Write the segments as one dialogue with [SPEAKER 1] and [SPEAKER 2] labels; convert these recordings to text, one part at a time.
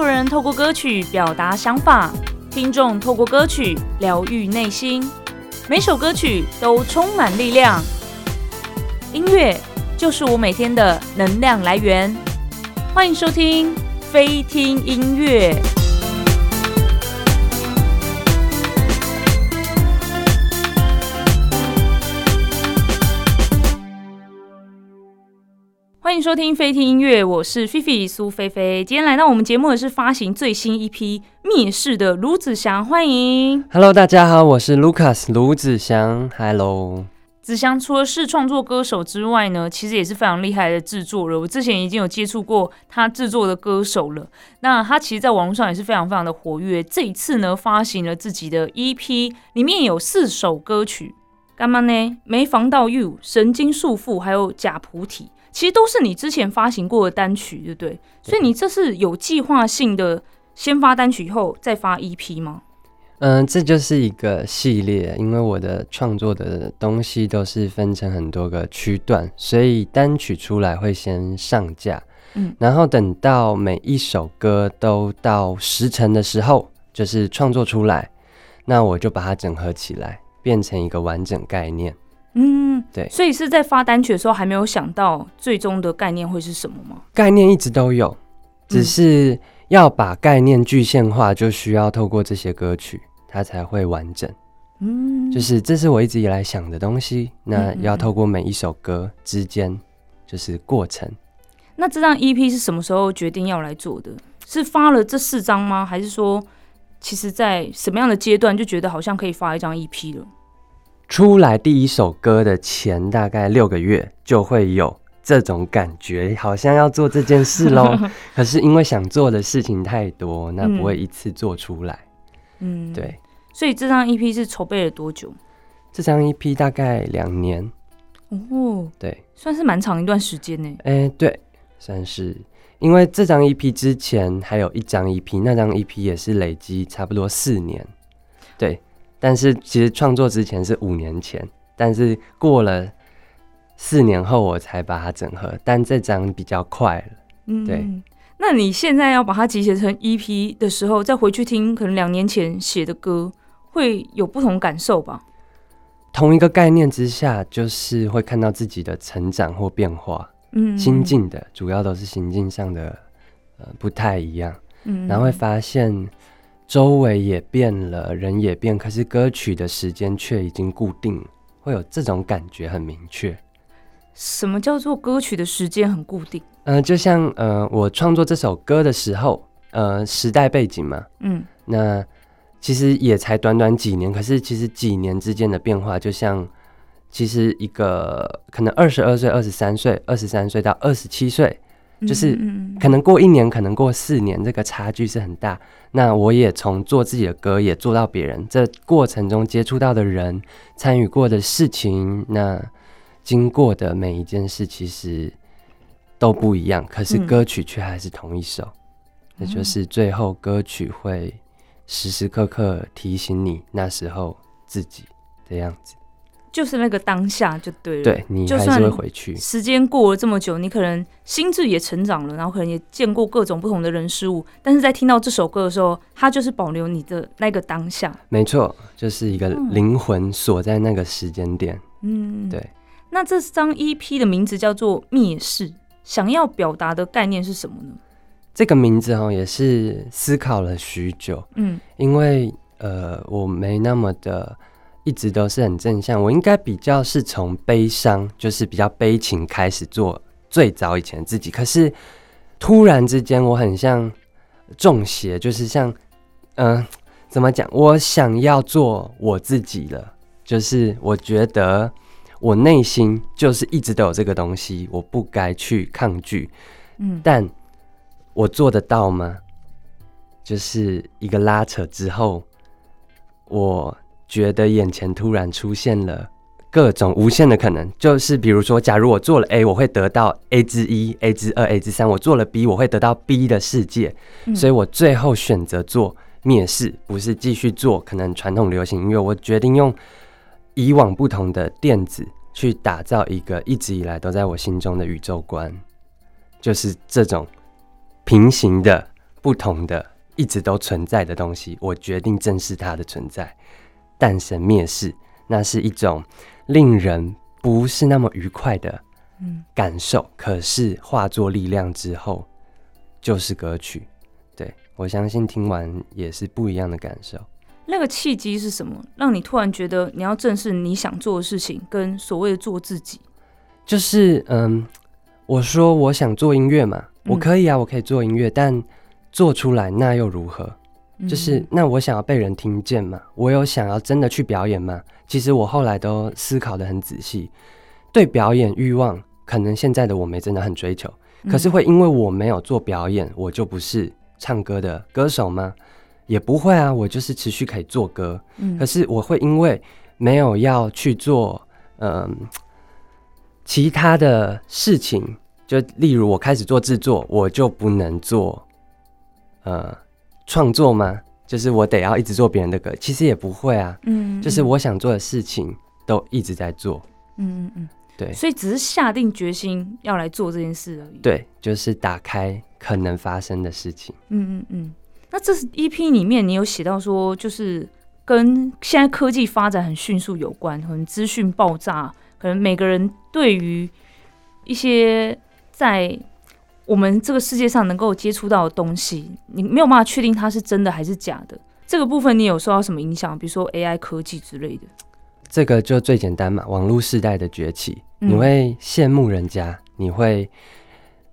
[SPEAKER 1] 作人透过歌曲表达想法，听众透过歌曲疗愈内心。每首歌曲都充满力量，音乐就是我每天的能量来源。欢迎收听飞听音乐。欢迎收听飞听音乐，我是菲菲苏菲菲。今天来到我们节目的是发行最新一批《灭世》的卢子祥，欢迎。
[SPEAKER 2] Hello，大家好，我是 Lucas 卢子祥。Hello，
[SPEAKER 1] 子祥除了是创作歌手之外呢，其实也是非常厉害的制作人。我之前已经有接触过他制作的歌手了。那他其实在网络上也是非常非常的活跃。这一次呢，发行了自己的 EP，里面有四首歌曲，干嘛呢？没防到 You、神经束缚，还有假菩提。其实都是你之前发行过的单曲，对不对？所以你这是有计划性的，先发单曲以后再发 EP 吗？
[SPEAKER 2] 嗯，这就是一个系列，因为我的创作的东西都是分成很多个区段，所以单曲出来会先上架，嗯，然后等到每一首歌都到时辰的时候，就是创作出来，那我就把它整合起来，变成一个完整概念。
[SPEAKER 1] 嗯，
[SPEAKER 2] 对，
[SPEAKER 1] 所以是在发单曲的时候还没有想到最终的概念会是什么吗？
[SPEAKER 2] 概念一直都有，只是要把概念具现化，就需要透过这些歌曲，它才会完整。嗯，就是这是我一直以来想的东西，那要透过每一首歌之间，就是过程。
[SPEAKER 1] 那这张 EP 是什么时候决定要来做的？是发了这四张吗？还是说，其实在什么样的阶段就觉得好像可以发一张 EP 了？
[SPEAKER 2] 出来第一首歌的前大概六个月，就会有这种感觉，好像要做这件事喽。可是因为想做的事情太多，那不会一次做出来。嗯，对。
[SPEAKER 1] 所以这张 EP 是筹备了多久？
[SPEAKER 2] 这张 EP 大概两年。
[SPEAKER 1] 哦，对，算是蛮长一段时间呢。
[SPEAKER 2] 哎，对，算是。因为这张 EP 之前还有一张 EP，那张 EP 也是累积差不多四年。对。但是其实创作之前是五年前，但是过了四年后我才把它整合，但这张比较快了。嗯，对。
[SPEAKER 1] 那你现在要把它集结成 EP 的时候，再回去听可能两年前写的歌，会有不同感受吧？
[SPEAKER 2] 同一个概念之下，就是会看到自己的成长或变化。嗯，心境的主要都是心境上的，呃，不太一样。嗯，然后会发现。周围也变了，人也变，可是歌曲的时间却已经固定，会有这种感觉很明确。
[SPEAKER 1] 什么叫做歌曲的时间很固定？
[SPEAKER 2] 嗯、呃，就像呃，我创作这首歌的时候，呃，时代背景嘛，嗯，那其实也才短短几年，可是其实几年之间的变化，就像其实一个可能二十二岁、二十三岁、二十三岁到二十七岁。就是可能过一年，可能过四年，这个差距是很大。那我也从做自己的歌，也做到别人。这过程中接触到的人，参与过的事情，那经过的每一件事，其实都不一样。可是歌曲却还是同一首。那就是最后歌曲会时时刻刻提醒你那时候自己的样子。
[SPEAKER 1] 就是那个当下就对了，
[SPEAKER 2] 对，你还是会回去。
[SPEAKER 1] 时间过了这么久，你可能心智也成长了，然后可能也见过各种不同的人事物，但是在听到这首歌的时候，它就是保留你的那个当下。
[SPEAKER 2] 没错，就是一个灵魂锁在那个时间点。嗯，对。
[SPEAKER 1] 那这张 EP 的名字叫做《灭世》，想要表达的概念是什么呢？
[SPEAKER 2] 这个名字哈，也是思考了许久。嗯，因为呃，我没那么的。一直都是很正向，我应该比较是从悲伤，就是比较悲情开始做最早以前的自己。可是突然之间，我很像中邪，就是像嗯、呃，怎么讲？我想要做我自己了，就是我觉得我内心就是一直都有这个东西，我不该去抗拒。嗯，但我做得到吗？就是一个拉扯之后，我。觉得眼前突然出现了各种无限的可能，就是比如说，假如我做了 A，我会得到 A 之一、A 之二、A 之三；我做了 B，我会得到 B 的世界。嗯。所以我最后选择做灭世，不是继续做可能传统流行音乐。我决定用以往不同的电子去打造一个一直以来都在我心中的宇宙观，就是这种平行的不同的、一直都存在的东西，我决定正视它的存在。诞生灭世，那是一种令人不是那么愉快的感受。嗯、可是化作力量之后，就是歌曲。对，我相信听完也是不一样的感受。
[SPEAKER 1] 那个契机是什么？让你突然觉得你要正视你想做的事情，跟所谓的做自己？
[SPEAKER 2] 就是嗯，我说我想做音乐嘛，我可以啊，我可以做音乐，但做出来那又如何？就是那我想要被人听见嘛，我有想要真的去表演吗？其实我后来都思考的很仔细，对表演欲望，可能现在的我没真的很追求，可是会因为我没有做表演，我就不是唱歌的歌手吗？也不会啊，我就是持续可以做歌，可是我会因为没有要去做嗯其他的事情，就例如我开始做制作，我就不能做呃。创作吗？就是我得要一直做别人的歌，其实也不会啊。嗯，嗯，就是我想做的事情都一直在做。嗯嗯嗯，对。所以只是下定决心要来做这件事而已。对，就是打开可能发生的事情。嗯嗯嗯。那这是 EP 里面你有写到说，就是跟现在科技发展很迅速有关，可能资讯爆炸，可能每个人对于一些在。我们这个世界上能够接触到的东西，你没有办法确定它是真的还是假的。这个部分你有受到什么影响？比如说 AI 科技之类的。这个就最简单嘛，网络时代的崛起，你会羡慕人家，你会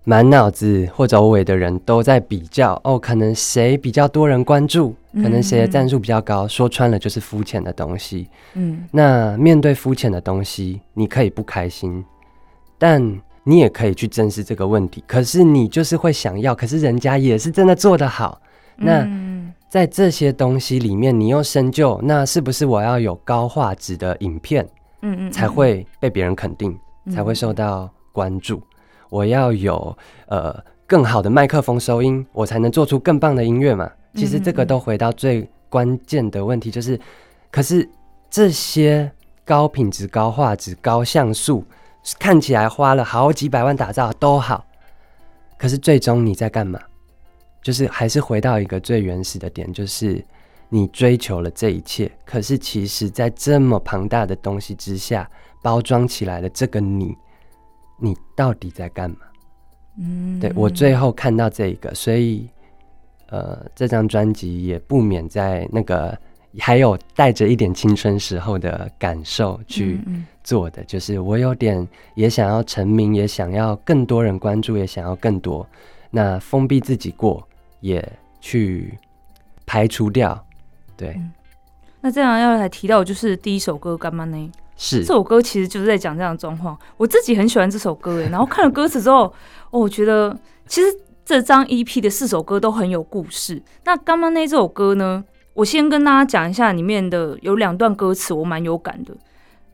[SPEAKER 2] 满脑子或周围的人都在比较哦，可能谁比较多人关注，可能谁的赞数比较高，说穿了就是肤浅的东西。嗯，那面对肤浅的东西，你可以不开心，但。你也可以去正视这个问题，可是你就是会想要，可是人家也是真的做得好。那在这些东西里面，你又深究，那是不是我要有高画质的影片，嗯嗯，才会被别人肯定，才会受到关注？我要有呃更好的麦克风收音，我才能做出更棒的音乐嘛？其实这个都回到最关键的问题，就是，可是这些高品质、高画质、高像素。看起来花了好几百万打造都好，可是最终你在干嘛？就是还是回到一个最原始的点，就是你追求了这一切，可是其实，在这么庞大的东西之下包装起来的这个你，你到底在干嘛？嗯，对，我最后看到这一个，所以呃，这张专辑也不免在那个。还有带着一点青春时候的感受去做的，就是我有点也想要成名，也想要更多人关注，也想要更多。那封闭自己过，也去排除掉。对，嗯、那这样要来提到，就是第一首歌《干嘛呢》。是这首歌其实就是在讲这样的状况。我自己很喜欢这首歌诶，然后看了歌词之后，哦，我觉得其实这张 EP 的四首歌都很有故事。那《干嘛呢》这首歌呢？我先跟大家讲一下里面的有两段歌词，我蛮有感的。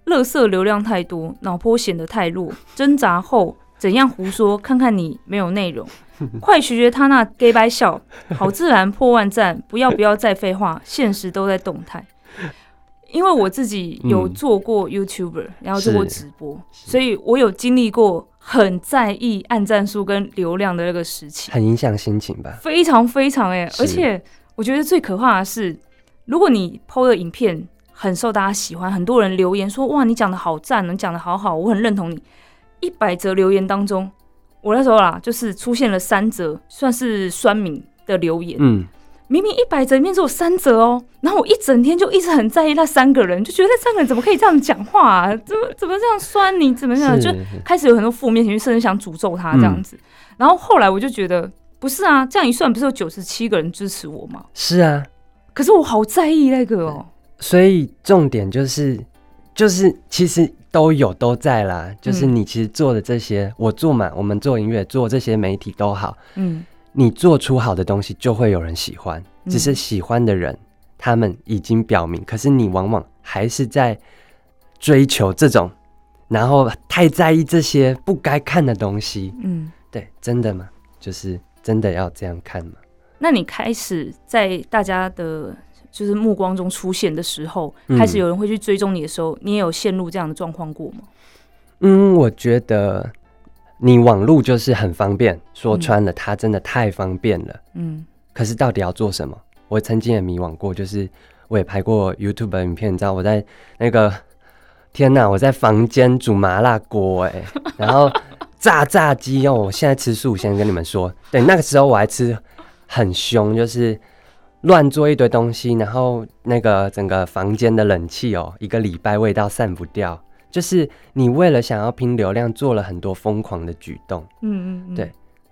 [SPEAKER 2] 垃圾流量太多，脑波显得太弱。挣扎后怎样胡说？看看你没有内容，快学学他那 gay 白笑，好自然破万赞。不要不要再废话，现实都在动态。因为我自己有做过 YouTuber，然后做过直播，所以我有经历过很在意按赞数跟流量的那个时期，很影响心情吧？非常非常哎、欸，而且。我觉得最可怕的是，如果你 PO 的影片很受大家喜欢，很多人留言说：“哇，你讲的好赞，你讲的好好，我很认同你。”一百则留言当中，我那时候啦，就是出现了三则算是酸民的留言。嗯，明明一百则里面只有三则哦，然后我一整天就一直很在意那三个人，就觉得那三个人怎么可以这样讲话啊？怎么怎么这样酸你？怎么样？就开始有很多负面情绪，甚至想诅咒他这样子。嗯、然后后来我就觉得。不是啊，这样一算，不是有九十七个人支持我吗？是啊，可是我好在意那个哦。所以重点就是，就是其实都有都在啦。就是你其实做的这些，嗯、我做嘛，我们做音乐，做这些媒体都好。嗯，你做出好的东西，就会有人喜欢。只是喜欢的人，他们已经表明，可是你往往还是在追求这种，然后太在意这些不该看的东西。嗯，对，真的吗？就是。真的要这样看吗？那你开始在大家的就是目光中出现的时候，嗯、开始有人会去追踪你的时候，你也有陷入这样的状况过吗？嗯，我觉得你网路就是很方便，说穿了，它真的太方便了。嗯，可是到底要做什么？我曾经也迷惘过，就是我也拍过 YouTube 的影片，你知道我在那个天哪，我在房间煮麻辣锅哎，然后炸炸鸡哦，我现在吃素，先跟你们说，对，那个时候我还吃很凶，就是乱做一堆东西，然后那个整个房间的冷气哦，一个礼拜味道散不掉，就是你为了想要拼流量，做了很多疯狂的举动，嗯嗯嗯，对，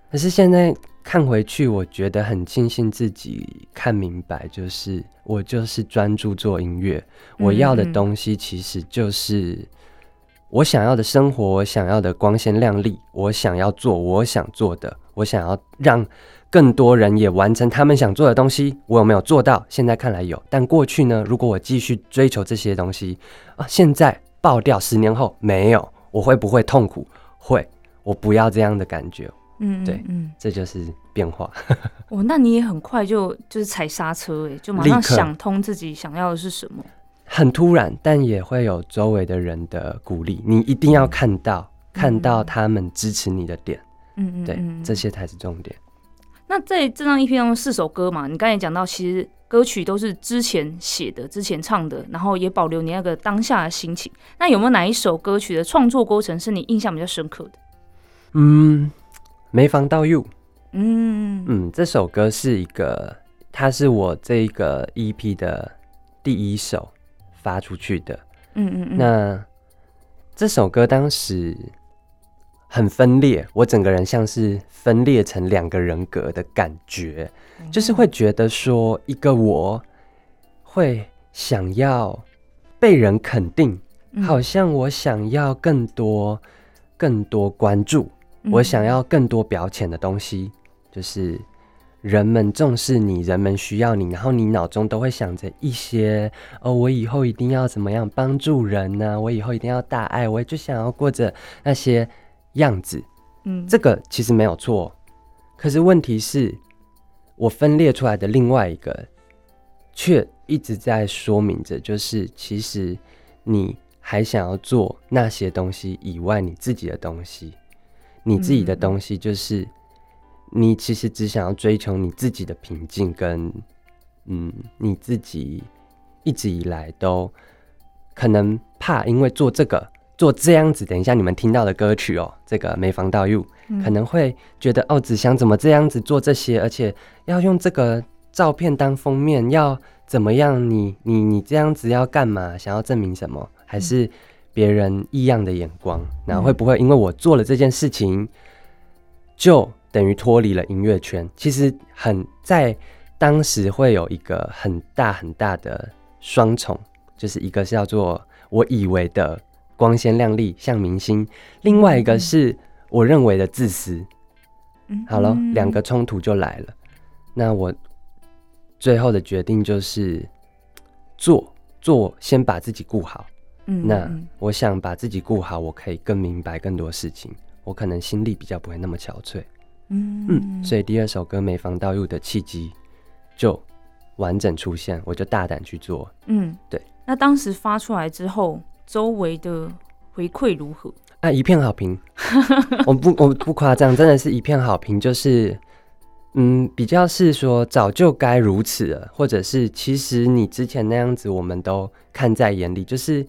[SPEAKER 2] 可是现在。看回去，我觉得很庆幸自己看明白，就是我就是专注做音乐，我要的东西其实就是我想要的生活，我想要的光鲜亮丽，我想要做我想做的，我想要让更多人也完成他们想做的东西。我有没有做到？现在看来有，但过去呢？如果我继续追求这些东西啊，现在爆掉，十年后没有，我会不会痛苦？会，我不要这样的感觉。嗯，对，嗯，这就是变化。
[SPEAKER 1] 哦，那你也很快就就是踩刹车，哎，就马上想通自己想要的是什么。
[SPEAKER 2] 很突然，但也会有周围的人的鼓励，你一定要看到，嗯、看到他们支持你的点。嗯嗯，对，这些才是重点。
[SPEAKER 1] 那在这张 EP 中四首歌嘛，你刚才讲到，其实歌曲都是之前写的、之前唱的，然后也保留你那个当下的心情。那有没有哪一首歌曲的创作过程是你印象比较深刻的？
[SPEAKER 2] 嗯。没防到 you，嗯嗯，这首歌是一个，它是我这个 EP 的第一首发出去的，嗯嗯嗯。那这首歌当时很分裂，我整个人像是分裂成两个人格的感觉，就是会觉得说，一个我会想要被人肯定，好像我想要更多更多关注。我想要更多表浅的东西，就是人们重视你，人们需要你，然后你脑中都会想着一些哦，我以后一定要怎么样帮助人呢？我以后一定要大爱，我就想要过着那些样子。嗯，这个其实没有错，可是问题是，我分裂出来的另外一个，却一直在说明着，就是其实你还想要做那些东西以外，你自己的东西。你自己的东西，就是你其实只想要追求你自己的平静，跟嗯，你自己一直以来都可能怕，因为做这个做这样子，等一下你们听到的歌曲哦，这个没防到 you，可能会觉得哦，只想怎么这样子做这些，而且要用这个照片当封面，要怎么样你？你你你这样子要干嘛？想要证明什么？还是？别人异样的眼光，然后会不会因为我做了这件事情，就等于脱离了音乐圈？其实很在当时会有一个很大很大的双重，就是一个是叫做我以为的光鲜亮丽像明星，另外一个是我认为的自私。好了，两个冲突就来了。那我最后的决定就是做做，先把自己顾好。嗯，那我想把自己顾好，我可以更明白更多事情，我可能心力比较不会那么憔悴。嗯嗯，所以第二首歌没防到 you 的契机就完整出现，我就大胆去做。嗯，对。
[SPEAKER 1] 那当时发出来之后，周围的回馈如何？
[SPEAKER 2] 啊，一片好评。我不我不夸张，真的是一片好评，就是。嗯，比较是说早就该如此了，或者是其实你之前那样子，我们都看在眼里。就是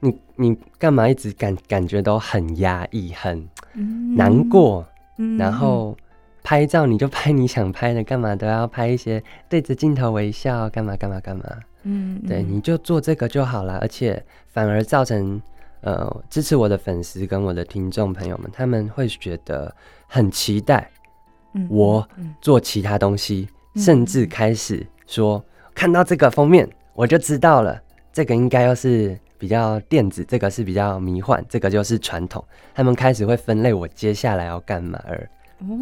[SPEAKER 2] 你你干嘛一直感感觉都很压抑，很难过，嗯、然后拍照你就拍你想拍的，干嘛都要拍一些对着镜头微笑，干嘛干嘛干嘛。嗯，对，你就做这个就好了，而且反而造成呃支持我的粉丝跟我的听众朋友们，他们会觉得很期待。我做其他东西，甚至开始说看到这个封面，我就知道了，这个应该又是比较电子，这个是比较迷幻，这个就是传统。他们开始会分类我接下来要干嘛，而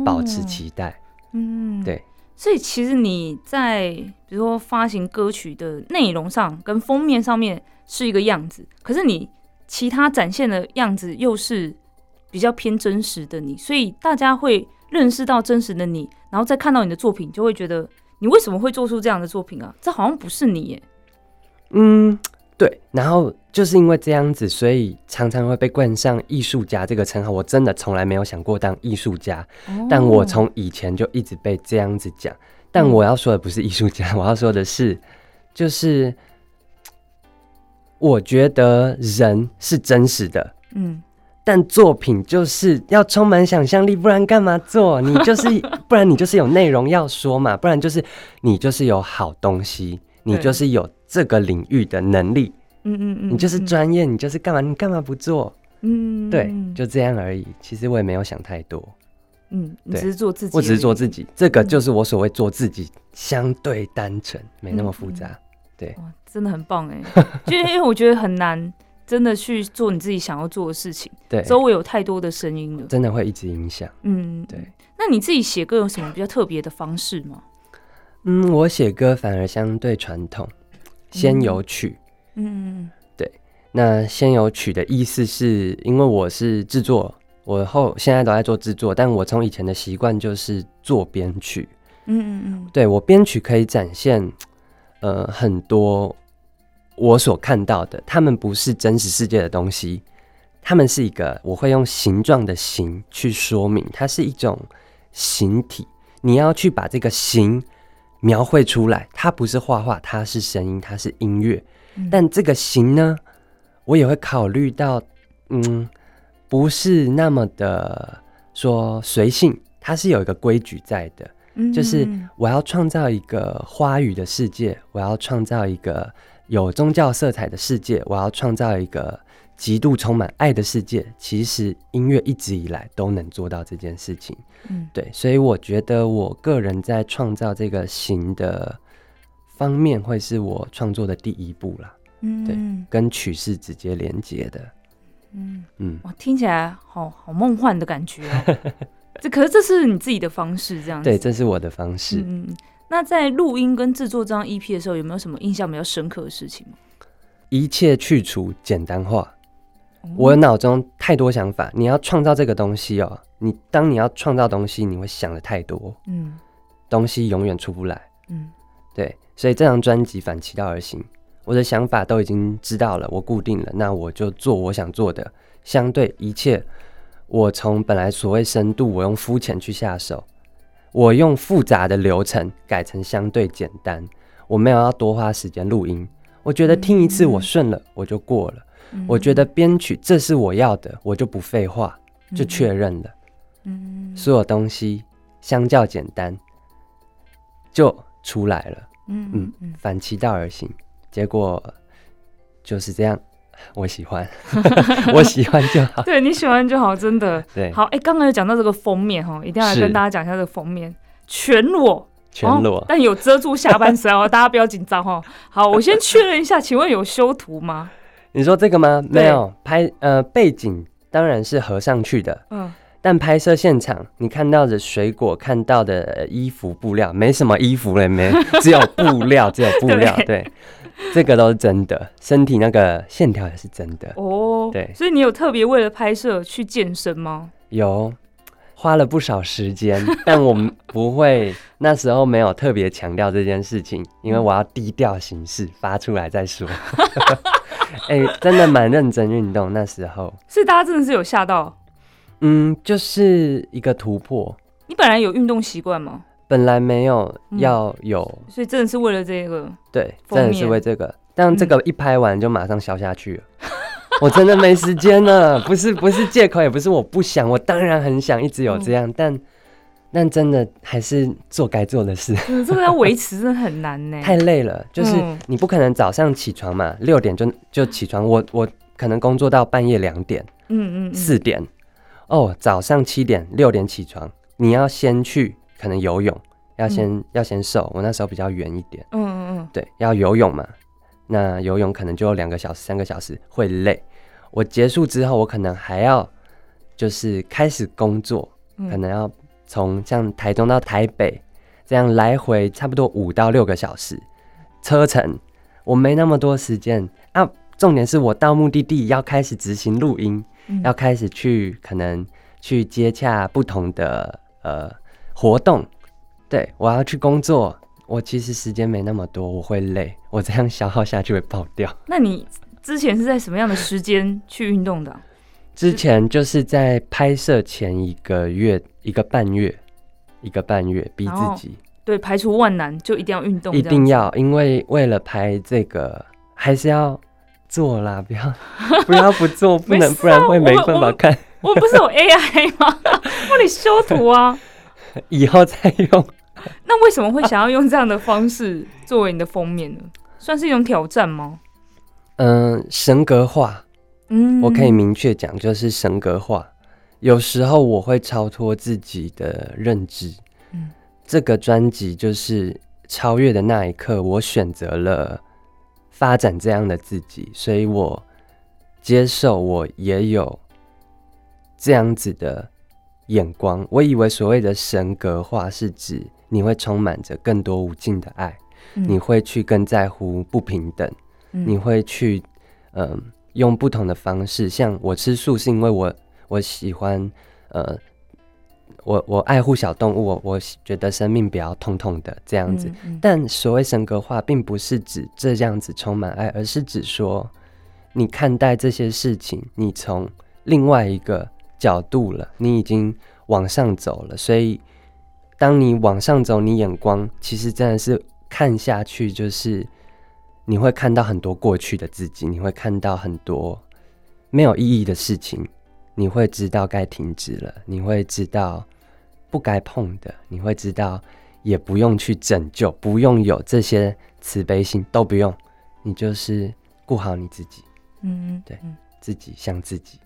[SPEAKER 2] 保持期待。嗯，对。
[SPEAKER 1] 所以其实你在比如说发行歌曲的内容上跟封面上面是一个样子，可是你其他展现的样子又是比较偏真实的你，所以大家会。认识到真实的你，然后再看到你的作品，就会觉得你为什么会做出这样的作品啊？这好像不是你耶。
[SPEAKER 2] 嗯，对。然后就是因为这样子，所以常常会被冠上艺术家这个称号。我真的从来没有想过当艺术家，但我从以前就一直被这样子讲。但我要说的不是艺术家，我要说的是，就是我觉得人是真实的，嗯，但作品就是要充满想象力，不然干嘛做？你就是，不然你就是有内容要说嘛，不然就是你就是有好东西，你就是有这个领域的能力，嗯嗯嗯，你就是专业，你就是干嘛？你干嘛不做？嗯，对，就这样而已。其实我也没有想太多。
[SPEAKER 1] 嗯，你只是做自己，
[SPEAKER 2] 我只是做自己，这个就是我所谓做自己，相对单纯，没那么复杂。对，
[SPEAKER 1] 哇，真的很棒哎！就因为我觉得很难，真的去做你自己想要做的事情。对，周围有太多的声音了，
[SPEAKER 2] 真的会一直影响。嗯，对。
[SPEAKER 1] 那你自己写歌有什么比较特别的方式吗？
[SPEAKER 2] 嗯，我写歌反而相对传统，先有曲。嗯，对。那先有曲的意思是因为我是制作。我后现在都在做制作，但我从以前的习惯就是做编曲。嗯嗯嗯，对，我编曲可以展现，呃，很多我所看到的，他们不是真实世界的东西，他们是一个，我会用形状的形去说明，它是一种形体，你要去把这个形描绘出来，它不是画画，它是声音，它是音乐。嗯，但这个形呢，我也会考虑到，嗯。不是那么的说随性，它是有一个规矩在的，嗯，就是我要创造一个花语的世界，我要创造一个有宗教色彩的世界，我要创造一个极度充满爱的世界。其实音乐一直以来都能做到这件事情，嗯，对，所以我觉得我个人在创造这个形的方面，会是我创作的第一步啦，嗯，对，跟曲式直接连接的。
[SPEAKER 1] 嗯嗯，哇，听起来好好梦幻的感觉哦。这可是这是你自己的方式，这样子。
[SPEAKER 2] 对，这是我的方式。
[SPEAKER 1] 嗯，那在录音跟制作这张 EP 的时候，有没有什么印象比较深刻的事情？
[SPEAKER 2] 一切去除，简单化。嗯、我脑中太多想法，你要创造这个东西哦。你当你要创造东西，你会想的太多。嗯，东西永远出不来。嗯，对，所以这张专辑反其道而行。我的想法都已经知道了，我固定了，那我就做我想做的。相对一切，我从本来所谓深度，我用肤浅去下手，我用复杂的流程改成相对简单。我没有要多花时间录音，我觉得听一次我顺了，我就过了。嗯、我觉得编曲这是我要的，我就不废话，就确认了。嗯，所有东西相较简单，就出来了。嗯嗯，反其道而行。结果就是这样，我喜欢，我喜欢就好。
[SPEAKER 1] 对，你喜欢就好，真的。对，好，哎、欸，刚刚有讲到这个封面哈，一定要来跟大家讲一下这个封面，全裸，
[SPEAKER 2] 全裸、哦，
[SPEAKER 1] 但有遮住下半身哦，大家不要紧张哦。好，我先确认一下，请问有修图吗？
[SPEAKER 2] 你说这个吗？没有，拍呃背景当然是合上去的，嗯，但拍摄现场你看到的水果，看到的衣服布料，没什么衣服了，没，只有布料，只有布料，对。对。这个都是真的，身体那个线条也是真的。哦。对，
[SPEAKER 1] 所以你有特别为了拍摄去健身吗？
[SPEAKER 2] 有，花了不少时间，但我们不会那时候没有特别强调这件事情，因为我要低调行事，发出来再说。哎、欸，真的蛮认真运动那时候，
[SPEAKER 1] 是大家真的是有吓到。
[SPEAKER 2] 嗯，就是一个突破。
[SPEAKER 1] 你本来有运动习惯吗？
[SPEAKER 2] 本来没有要有、嗯，
[SPEAKER 1] 所以真的是为了这个，
[SPEAKER 2] 对，真的是为这个。但这个一拍完就马上消下去了，嗯、我真的没时间了。不是不是借口，也不是我不想，我当然很想一直有这样，嗯、但但真的还是做该做的事。
[SPEAKER 1] 嗯、这个要维持真的很难呢，
[SPEAKER 2] 太累了。就是你不可能早上起床嘛，六点就就起床，我我可能工作到半夜两点，嗯嗯，四点，哦，早上七点六点起床，你要先去。可能游泳要先、嗯、要先瘦，我那时候比较圆一点。嗯嗯嗯，对，要游泳嘛，那游泳可能就有两个小时、三个小时会累。我结束之后，我可能还要就是开始工作，嗯、可能要从像台中到台北这样来回差不多五到六个小时车程，我没那么多时间啊。重点是我到目的地要开始执行录音，嗯、要开始去可能去接洽不同的呃。活动，对，我要去工作，我其实时间没那么多，我会累，我这样消耗下去会爆掉。
[SPEAKER 1] 那你之前是在什么样的时间去运动的？
[SPEAKER 2] 之前就是在拍摄前一个月，一个半月，一个半月逼自己。
[SPEAKER 1] 对，排除万难就一定要运动，
[SPEAKER 2] 一定要，因为为了拍这个还是要做啦，不要 不要不做，不能、啊、不然会没办法看。
[SPEAKER 1] 我不是有 AI 吗？帮你修图啊，
[SPEAKER 2] 以后再用。
[SPEAKER 1] 那为什么会想要用这样的方式作为你的封面呢？算是一种挑战吗？
[SPEAKER 2] 嗯、呃，神格化。嗯，我可以明确讲，就是神格化。有时候我会超脱自己的认知。嗯，这个专辑就是超越的那一刻，我选择了发展这样的自己，所以我接受我也有这样子的眼光。我以为所谓的神格化是指你会充满着更多无尽的爱，嗯、你会去更在乎不平等，嗯、你会去嗯。呃用不同的方式，像我吃素是因为我我喜欢，呃，我我爱护小动物，我我觉得生命比较痛痛的这样子。但所谓神格化，并不是指这样子充满爱，而是指说你看待这些事情，你从另外一个角度了，你已经往上走了。所以，当你往上走，你眼光其实真的是看下去就是。你会看到很多过去的自己，你会看到很多没有意义的事情，你会知道该停止了，你会知道不该碰的，你会知道也不用去拯救，不用有这些慈悲心，都不用，你就是顾好你自己，嗯，对，自己像自己，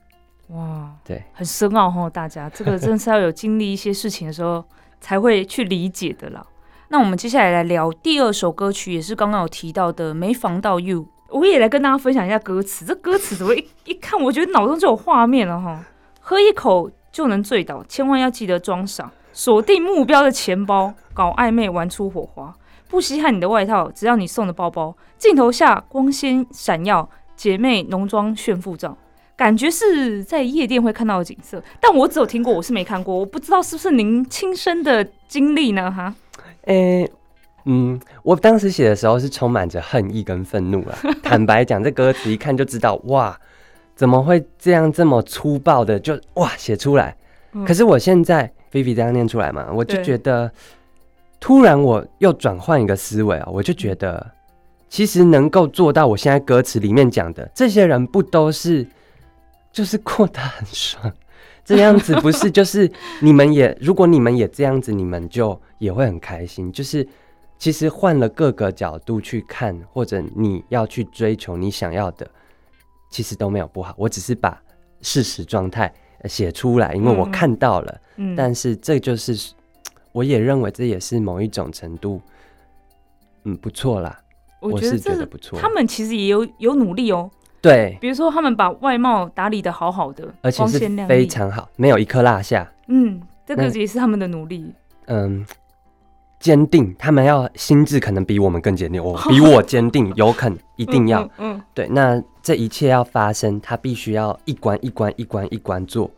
[SPEAKER 1] 哇，
[SPEAKER 2] 对，
[SPEAKER 1] 很深奥吼，大家这个 真的是要有经历一些事情的时候才会去理解的啦。那我们接下来来聊第二首歌曲，也是刚刚有提到的《没防到 You》。我也来跟大家分享一下歌词。这歌词怎么一 一看，我觉得脑中就有画面了哈。喝一口就能醉倒，千万要记得装傻，锁定目标的钱包，搞暧昧玩出火花，不稀罕你的外套，只要你送的包包。镜头下光鲜闪耀，姐妹浓妆炫富照，感觉是在夜店会看到的景色。但我只有听过，我是没看过，我不知道是不是您亲身的经历呢？哈。
[SPEAKER 2] 诶、欸，嗯，我当时写的时候是充满着恨意跟愤怒了。坦白讲，这歌词一看就知道，哇，怎么会这样这么粗暴的就哇写出来？嗯、可是我现在菲菲这样念出来嘛，我就觉得，突然我又转换一个思维啊，我就觉得，其实能够做到我现在歌词里面讲的这些人，不都是就是过得很爽？这样子不是就是你们也，如果你们也这样子，你们就也会很开心。就是其实换了各个角度去看，或者你要去追求你想要的，其实都没有不好。我只是把事实状态写出来，因为我看到了。嗯，但是这就是，我也认为这也是某一种程度，嗯，不错啦。我是觉得不错。
[SPEAKER 1] 他们其实也有有努力哦。
[SPEAKER 2] 对，
[SPEAKER 1] 比如说他们把外貌打理的好好的，
[SPEAKER 2] 而且是非常好，没有一颗落下。
[SPEAKER 1] 嗯，这个也是他们的努力。
[SPEAKER 2] 嗯，坚定，他们要心智可能比我们更坚定，我比我坚定，有可能一定要。嗯，对，那这一切要发生，他必须要一关一关一关一关做。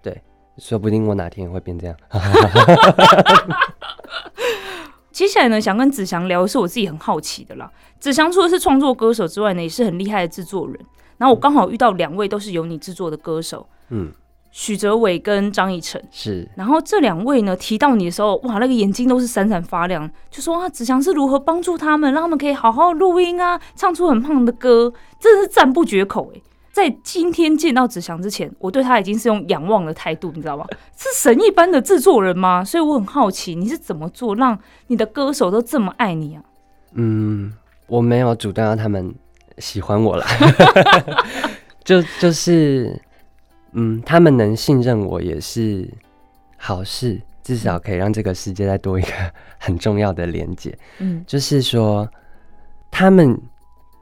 [SPEAKER 2] 对，说不定我哪天也会变这样。
[SPEAKER 1] 接下来呢，想跟子祥聊的是我自己很好奇的啦。子祥除了是创作歌手之外呢，也是很厉害的制作人。然后我刚好遇到两位都是由你制作的歌手，嗯，许哲伟跟张以晨
[SPEAKER 2] 是。
[SPEAKER 1] 然后这两位呢提到你的时候，哇，那个眼睛都是闪闪发亮，就说啊，子祥是如何帮助他们，让他们可以好好录音啊，唱出很棒的歌，真的是赞不绝口哎。在今天见到子祥之前，我对他已经是用仰望的态度，你知道吗？是神一般的制作人吗？所以我很好奇，你是怎么做让你的歌手都这么爱你啊？
[SPEAKER 2] 嗯，我没有主动让他们喜欢我了，就就是，嗯，他们能信任我也是好事，至少可以让这个世界再多一个很重要的连接。嗯，就是说，他们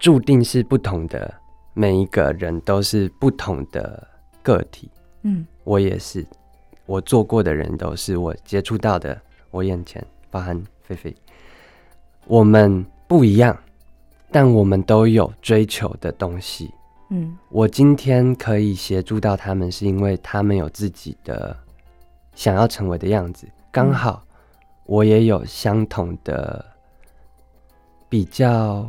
[SPEAKER 2] 注定是不同的。每一个人都是不同的个体，嗯，我也是，我做过的人都是我接触到的，我眼前包含菲菲，我们不一样，但我们都有追求的东西，嗯，我今天可以协助到他们，是因为他们有自己的想要成为的样子，刚好我也有相同的比较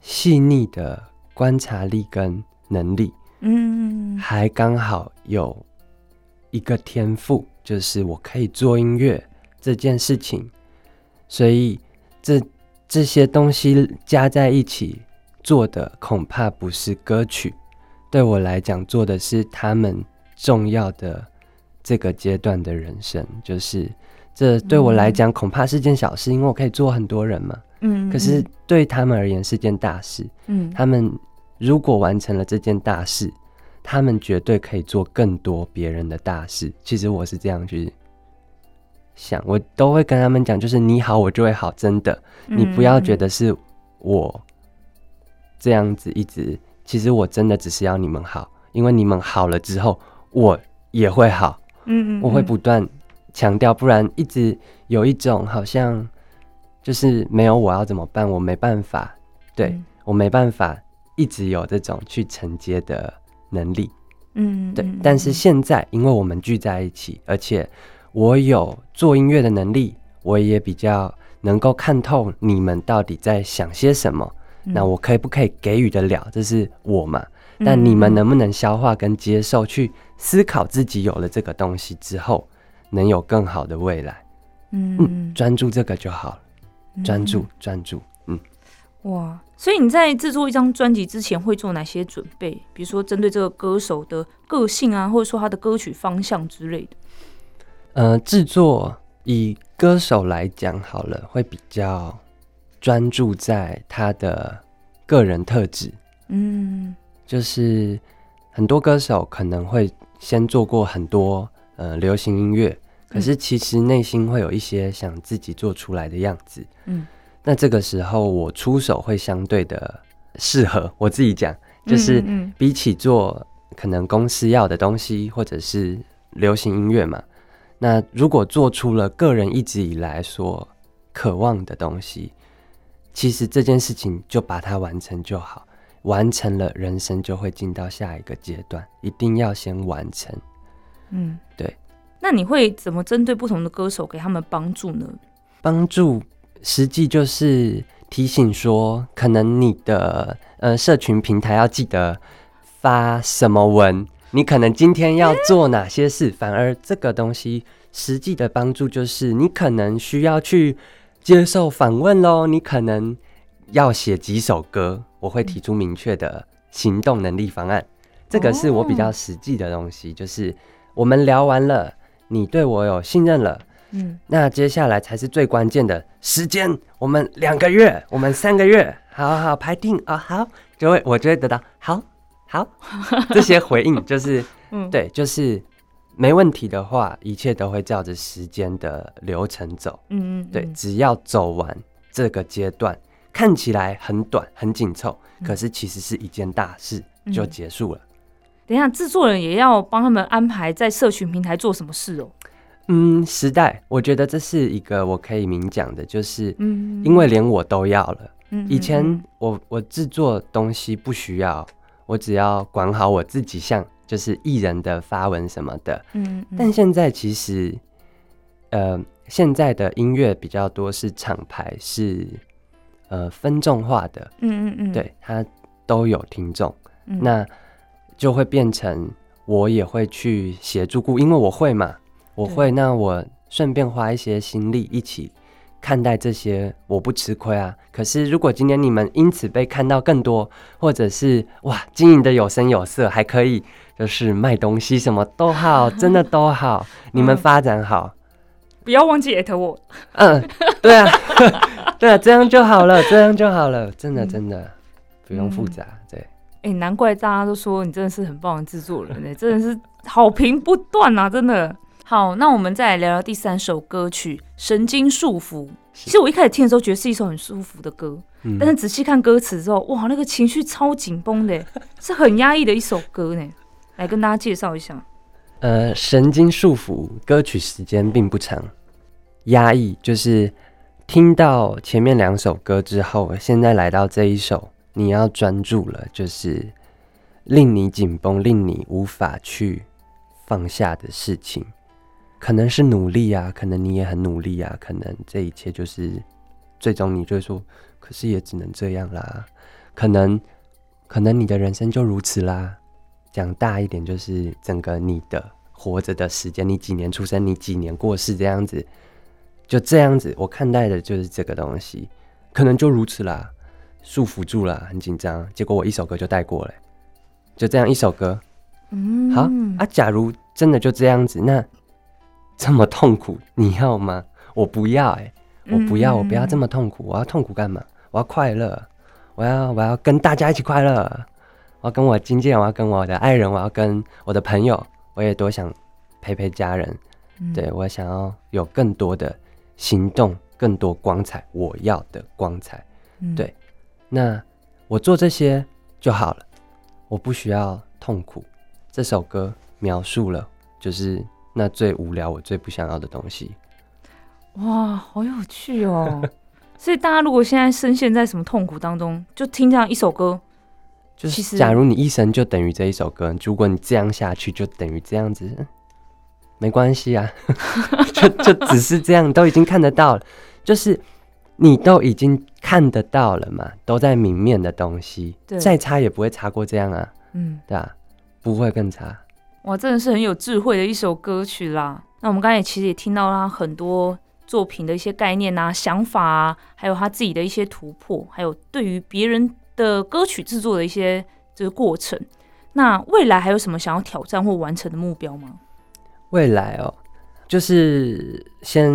[SPEAKER 2] 细腻的。观察力跟能力，嗯，还刚好有一个天赋，就是我可以做音乐这件事情，所以这这些东西加在一起做的，恐怕不是歌曲。对我来讲，做的是他们重要的这个阶段的人生。就是这对我来讲，恐怕是件小事，因为我可以做很多人嘛。嗯。可是对他们而言是件大事。嗯。他们如果完成了这件大事，他们绝对可以做更多别人的大事。其实我是这样去。想我都会跟他们讲，就是你好，我就会好，真的，你不要觉得是我这样子一直，其实我真的只是要你们好，因为你们好了之后，我也会好，嗯，我会不断强调，不然一直有一种好像就是没有我要怎么办，我没办法，对，我没办法一直有这种去承接的能力，嗯，对，但是现在因为我们聚在一起，而且。我有做音乐的能力，我也比较能够看透你们到底在想些什么。嗯、那我可以不可以给予得了？这是我嘛？嗯、但你们能不能消化跟接受，去思考自己有了这个东西之后，能有更好的未来？嗯，专注这个就好了。专注，专注。嗯，
[SPEAKER 1] 哇！所以你在制作一张专辑之前会做哪些准备？比如说针对这个歌手的个性啊，或者说他的歌曲方向之类的。
[SPEAKER 2] 呃，制作以歌手来讲好了，会比较专注在他的个人特质。嗯，就是很多歌手可能会先做过很多呃流行音乐，可是其实内心会有一些想自己做出来的样子。嗯，那这个时候我出手会相对的适合。我自己讲，就是比起做可能公司要的东西，或者是流行音乐嘛。那如果做出了个人一直以来所渴望的东西，其实这件事情就把它完成就好，完成了人生就会进到下一个阶段，一定要先完成。嗯，对。
[SPEAKER 1] 那你会怎么针对不同的歌手给他们帮助呢？
[SPEAKER 2] 帮助实际就是提醒说，可能你的呃社群平台要记得发什么文。你可能今天要做哪些事？反而这个东西实际的帮助就是，你可能需要去接受访问喽。你可能要写几首歌，我会提出明确的行动能力方案。这个是我比较实际的东西，就是我们聊完了，你对我有信任了，嗯，那接下来才是最关键的时间。我们两个月，我们三个月，好好好，排定啊，好，就会我就会得到好。好，这些回应就是，嗯，对，就是没问题的话，一切都会照着时间的流程走。嗯，嗯，对，只要走完这个阶段，看起来很短、很紧凑，可是其实是一件大事，就结束了。
[SPEAKER 1] 等一下，制作人也要帮他们安排在社群平台做什么事哦？
[SPEAKER 2] 嗯，时代，我觉得这是一个我可以明讲的，就是，嗯，因为连我都要了。嗯，以前我我制作东西不需要。我只要管好我自己，像就是艺人的发文什么的，嗯，嗯，但现在其实，呃，现在的音乐比较多是厂牌是，呃，分众化的，嗯嗯嗯，对，它都有听众，嗯，那就会变成我也会去协助顾，因为我会嘛，我会，那我顺便花一些心力一起。看待这些我不吃亏啊，可是如果今天你们因此被看到更多，或者是哇经营的有声有色，还可以就是卖东西什么都好，真的都好，你们发展好，嗯、
[SPEAKER 1] 不要忘记艾特我。
[SPEAKER 2] 嗯，对啊，对啊，这样就好了，这样就好了，真的真的、嗯、不用复杂，对。
[SPEAKER 1] 哎、欸，难怪大家都说你真的是很棒的制作人呢，真的是好评不断啊，真的。好，那我们再来聊聊第三首歌曲《神经束缚》。其实我一开始听的时候，觉得是一首很舒服的歌，嗯、但是仔细看歌词之后，哇，那个情绪超紧绷的，是很压抑的一首歌呢。来跟大家介绍一下。
[SPEAKER 2] 呃，《神经束缚》歌曲时间并不长，压抑就是听到前面两首歌之后，现在来到这一首，你要专注了，就是令你紧绷、令你无法去放下的事情。可能是努力啊，可能你也很努力啊，可能这一切就是最终你就会说，可是也只能这样啦。可能，可能你的人生就如此啦。讲大一点，就是整个你的活着的时间，你几年出生，你几年过世这样子，就这样子，我看待的就是这个东西，可能就如此啦，束缚住了，很紧张。结果我一首歌就带过了，就这样一首歌，嗯，好啊。假如真的就这样子，那这么痛苦，你要吗？我不要、欸，哎，我不要，我不要这么痛苦。我要痛苦干嘛？我要快乐，我要我要跟大家一起快乐。我要跟我经纪人，我要跟我的爱人，我要跟我的朋友，我也多想陪陪家人。嗯、对，我想要有更多的行动，更多光彩，我要的光彩。嗯、对，那我做这些就好了，我不需要痛苦。这首歌描述了，就是那最无聊、我最不想要的东西。
[SPEAKER 1] 哇，好有趣哦！所以大家如果现在深陷在什么痛苦当中，就听这样一首歌，
[SPEAKER 2] 就是假如你一生就等于这一首歌，如果你这样下去，就等于这样子。没关系啊，就就只是这样，都已经看得到了，就是你都已经看得到了嘛，都在明面的东西，对再差也不会差过这样啊，嗯，对啊，不会更差。
[SPEAKER 1] 哇，真的是很有智慧的一首歌曲啦。那我们刚才其实也听到了他很多作品的一些概念啊、想法啊，还有他自己的一些突破，还有对于别人的歌曲制作的一些这个过程。那未来还有什么想要挑战或完成的目标吗？
[SPEAKER 2] 未来哦，就是先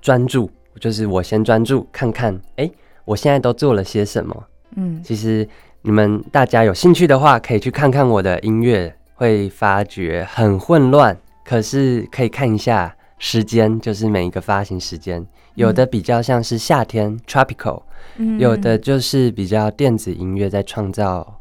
[SPEAKER 2] 专注，就是我先专注看看，哎、欸，我现在都做了些什么？嗯，其实你们大家有兴趣的话，可以去看看我的音乐，会发觉很混乱，可是可以看一下时间，就是每一个发行时间，有的比较像是夏天 （tropical），嗯，有的就是比较电子音乐在创造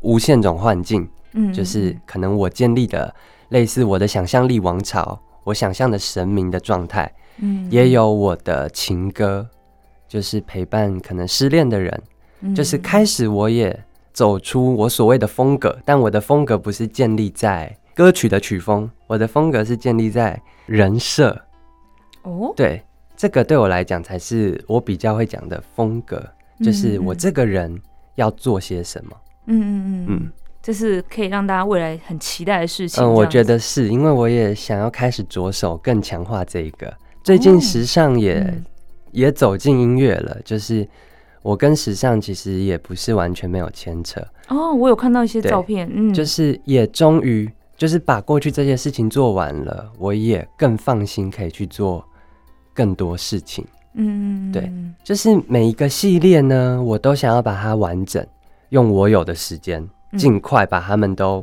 [SPEAKER 2] 无限种幻境，嗯，就是可能我建立的。类似我的想象力王朝，我想象的神明的状态，嗯，也有我的情歌，就是陪伴可能失恋的人，嗯，就是开始我也走出我所谓的风格，但我的风格不是建立在歌曲的曲风，我的风格是建立在人设。哦，对，这个对我来讲才是我比较会讲的风格，就是我这个人要做些什么。嗯嗯嗯嗯。嗯
[SPEAKER 1] 这是可以让大家未来很期待的事情。
[SPEAKER 2] 嗯，我觉得是因为我也想要开始着手更强化这一个。最近时尚也、也走进音乐了，就是我跟时尚其实也不是完全没有牵扯。
[SPEAKER 1] 哦，我有看到一些照片，嗯，
[SPEAKER 2] 就是也终于就是把过去这些事情做完了，我也更放心可以去做更多事情。嗯，对，就是每一个系列呢，我都想要把它完整，用我有的时间。尽快把它们都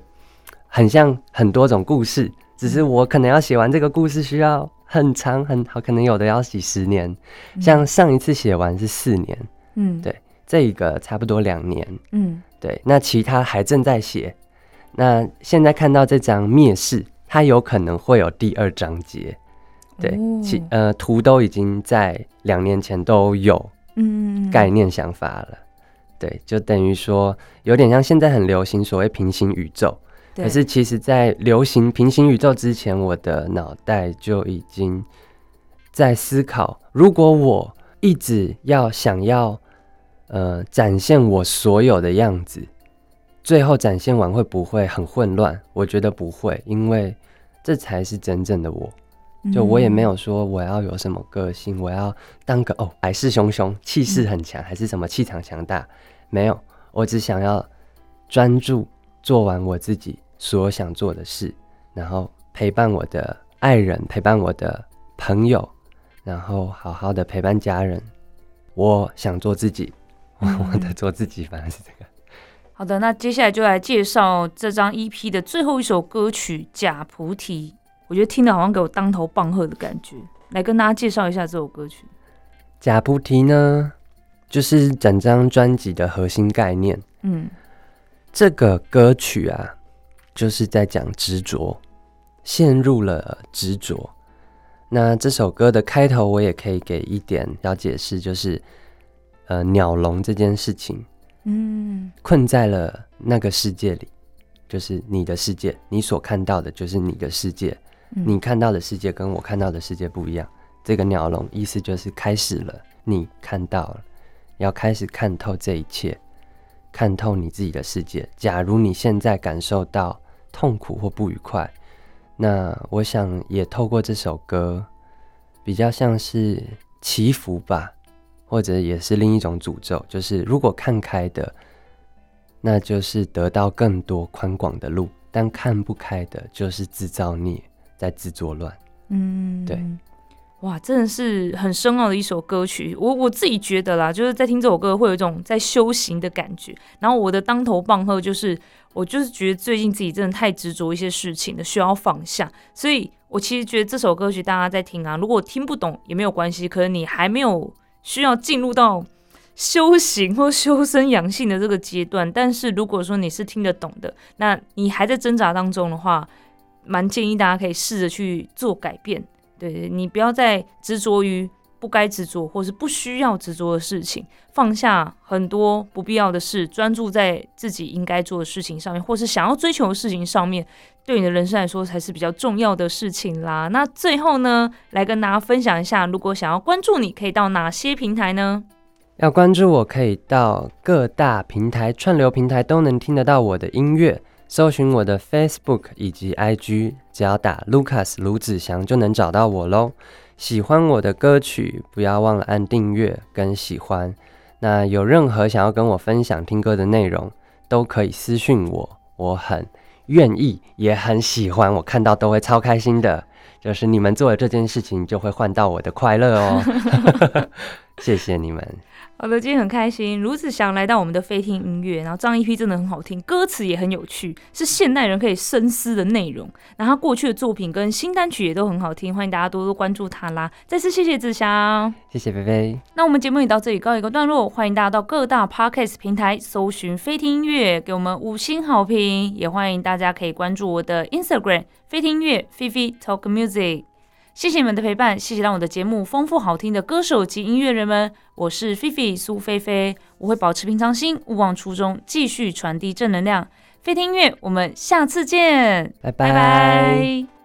[SPEAKER 2] 很像很多种故事，只是我可能要写完这个故事需要很长很好，可能有的要几十年。像上一次写完是四年，嗯，对，这一个差不多两年，嗯，对。那其他还正在写。那现在看到这张灭世，它有可能会有第二章节，对，其呃图都已经在两年前都有，嗯，概念想法了。对，就等于说有点像现在很流行所谓平行宇宙，对可是其实，在流行平行宇宙之前，我的脑袋就已经在思考：如果我一直要想要呃展现我所有的样子，最后展现完会不会很混乱？我觉得不会，因为这才是真正的我。就我也没有说我要有什么个性，嗯、我要当个哦来势汹汹、气势很强，还是什么气场强大。没有，我只想要专注做完我自己所想做的事，然后陪伴我的爱人，陪伴我的朋友，然后好好的陪伴家人。我想做自己，嗯、我的做自己，反正是这个。
[SPEAKER 1] 好的，那接下来就来介绍这张 EP 的最后一首歌曲《假菩提》。我觉得听的好像给我当头棒喝的感觉。来跟大家介绍一下这首歌曲《
[SPEAKER 2] 假菩提》呢。就是整张专辑的核心概念。嗯，这个歌曲啊，就是在讲执着，陷入了执着。那这首歌的开头，我也可以给一点要解释，就是呃，鸟笼这件事情，嗯，困在了那个世界里，就是你的世界，你所看到的就是你的世界，嗯，你看到的世界跟我看到的世界不一样。这个鸟笼意思就是开始了，你看到了。要开始看透这一切，看透你自己的世界。假如你现在感受到痛苦或不愉快，那我想也透过这首歌，比较像是祈福吧，或者也是另一种诅咒，就是如果看开的，那就是得到更多宽广的路；但看不开的，就是自造孽，在自作乱。嗯，对。
[SPEAKER 1] 哇，真的是很深奥的一首歌曲。我我自己觉得啦，就是在听这首歌会有一种在修行的感觉。然后我的当头棒喝就是，我就是觉得最近自己真的太执着一些事情了，需要放下。所以我其实觉得这首歌曲大家在听啊，如果听不懂也没有关系，可能你还没有需要进入到修行或修身养性的这个阶段。但是如果说你是听得懂的，那你还在挣扎当中的话，蛮建议大家可以试着去做改变。对，你不要再执着于不该执着或是不需要执着的事情，放下很多不必要的事，专注在自己应该做的事情上面，或是想要追求的事情上面，对你的人生来说才是比较重要的事情啦。那最后呢，来跟大家分享一下，如果想要关注你，可以到哪些平台呢？
[SPEAKER 2] 要关注我，可以到各大平台串流平台都能听得到我的音乐。搜寻我的 Facebook 以及 IG，只要打 Lucas 卢子祥就能找到我喽。喜欢我的歌曲，不要忘了按订阅跟喜欢。那有任何想要跟我分享听歌的内容，都可以私讯我，我很愿意，也很喜欢，我看到都会超开心的。就是你们做的这件事情，就会换到我的快乐哦。谢谢你们。
[SPEAKER 1] 好的，今天很开心，卢子祥来到我们的飞听音乐，然后张一 P 真的很好听，歌词也很有趣，是现代人可以深思的内容。然后他过去的作品跟新单曲也都很好听，欢迎大家多多关注他啦。再次谢谢子祥，
[SPEAKER 2] 谢谢菲菲。
[SPEAKER 1] 那我们节目也到这里告一个段落，欢迎大家到各大 Podcast 平台搜寻飞听音乐，给我们五星好评。也欢迎大家可以关注我的 Instagram 飞听音乐 Fifi Talk Music。谢谢你们的陪伴，谢谢让我的节目丰富好听的歌手及音乐人们。我是菲菲苏菲菲，我会保持平常心，勿忘初衷，继续传递正能量。飞听音乐，我们下次见，
[SPEAKER 2] 拜拜。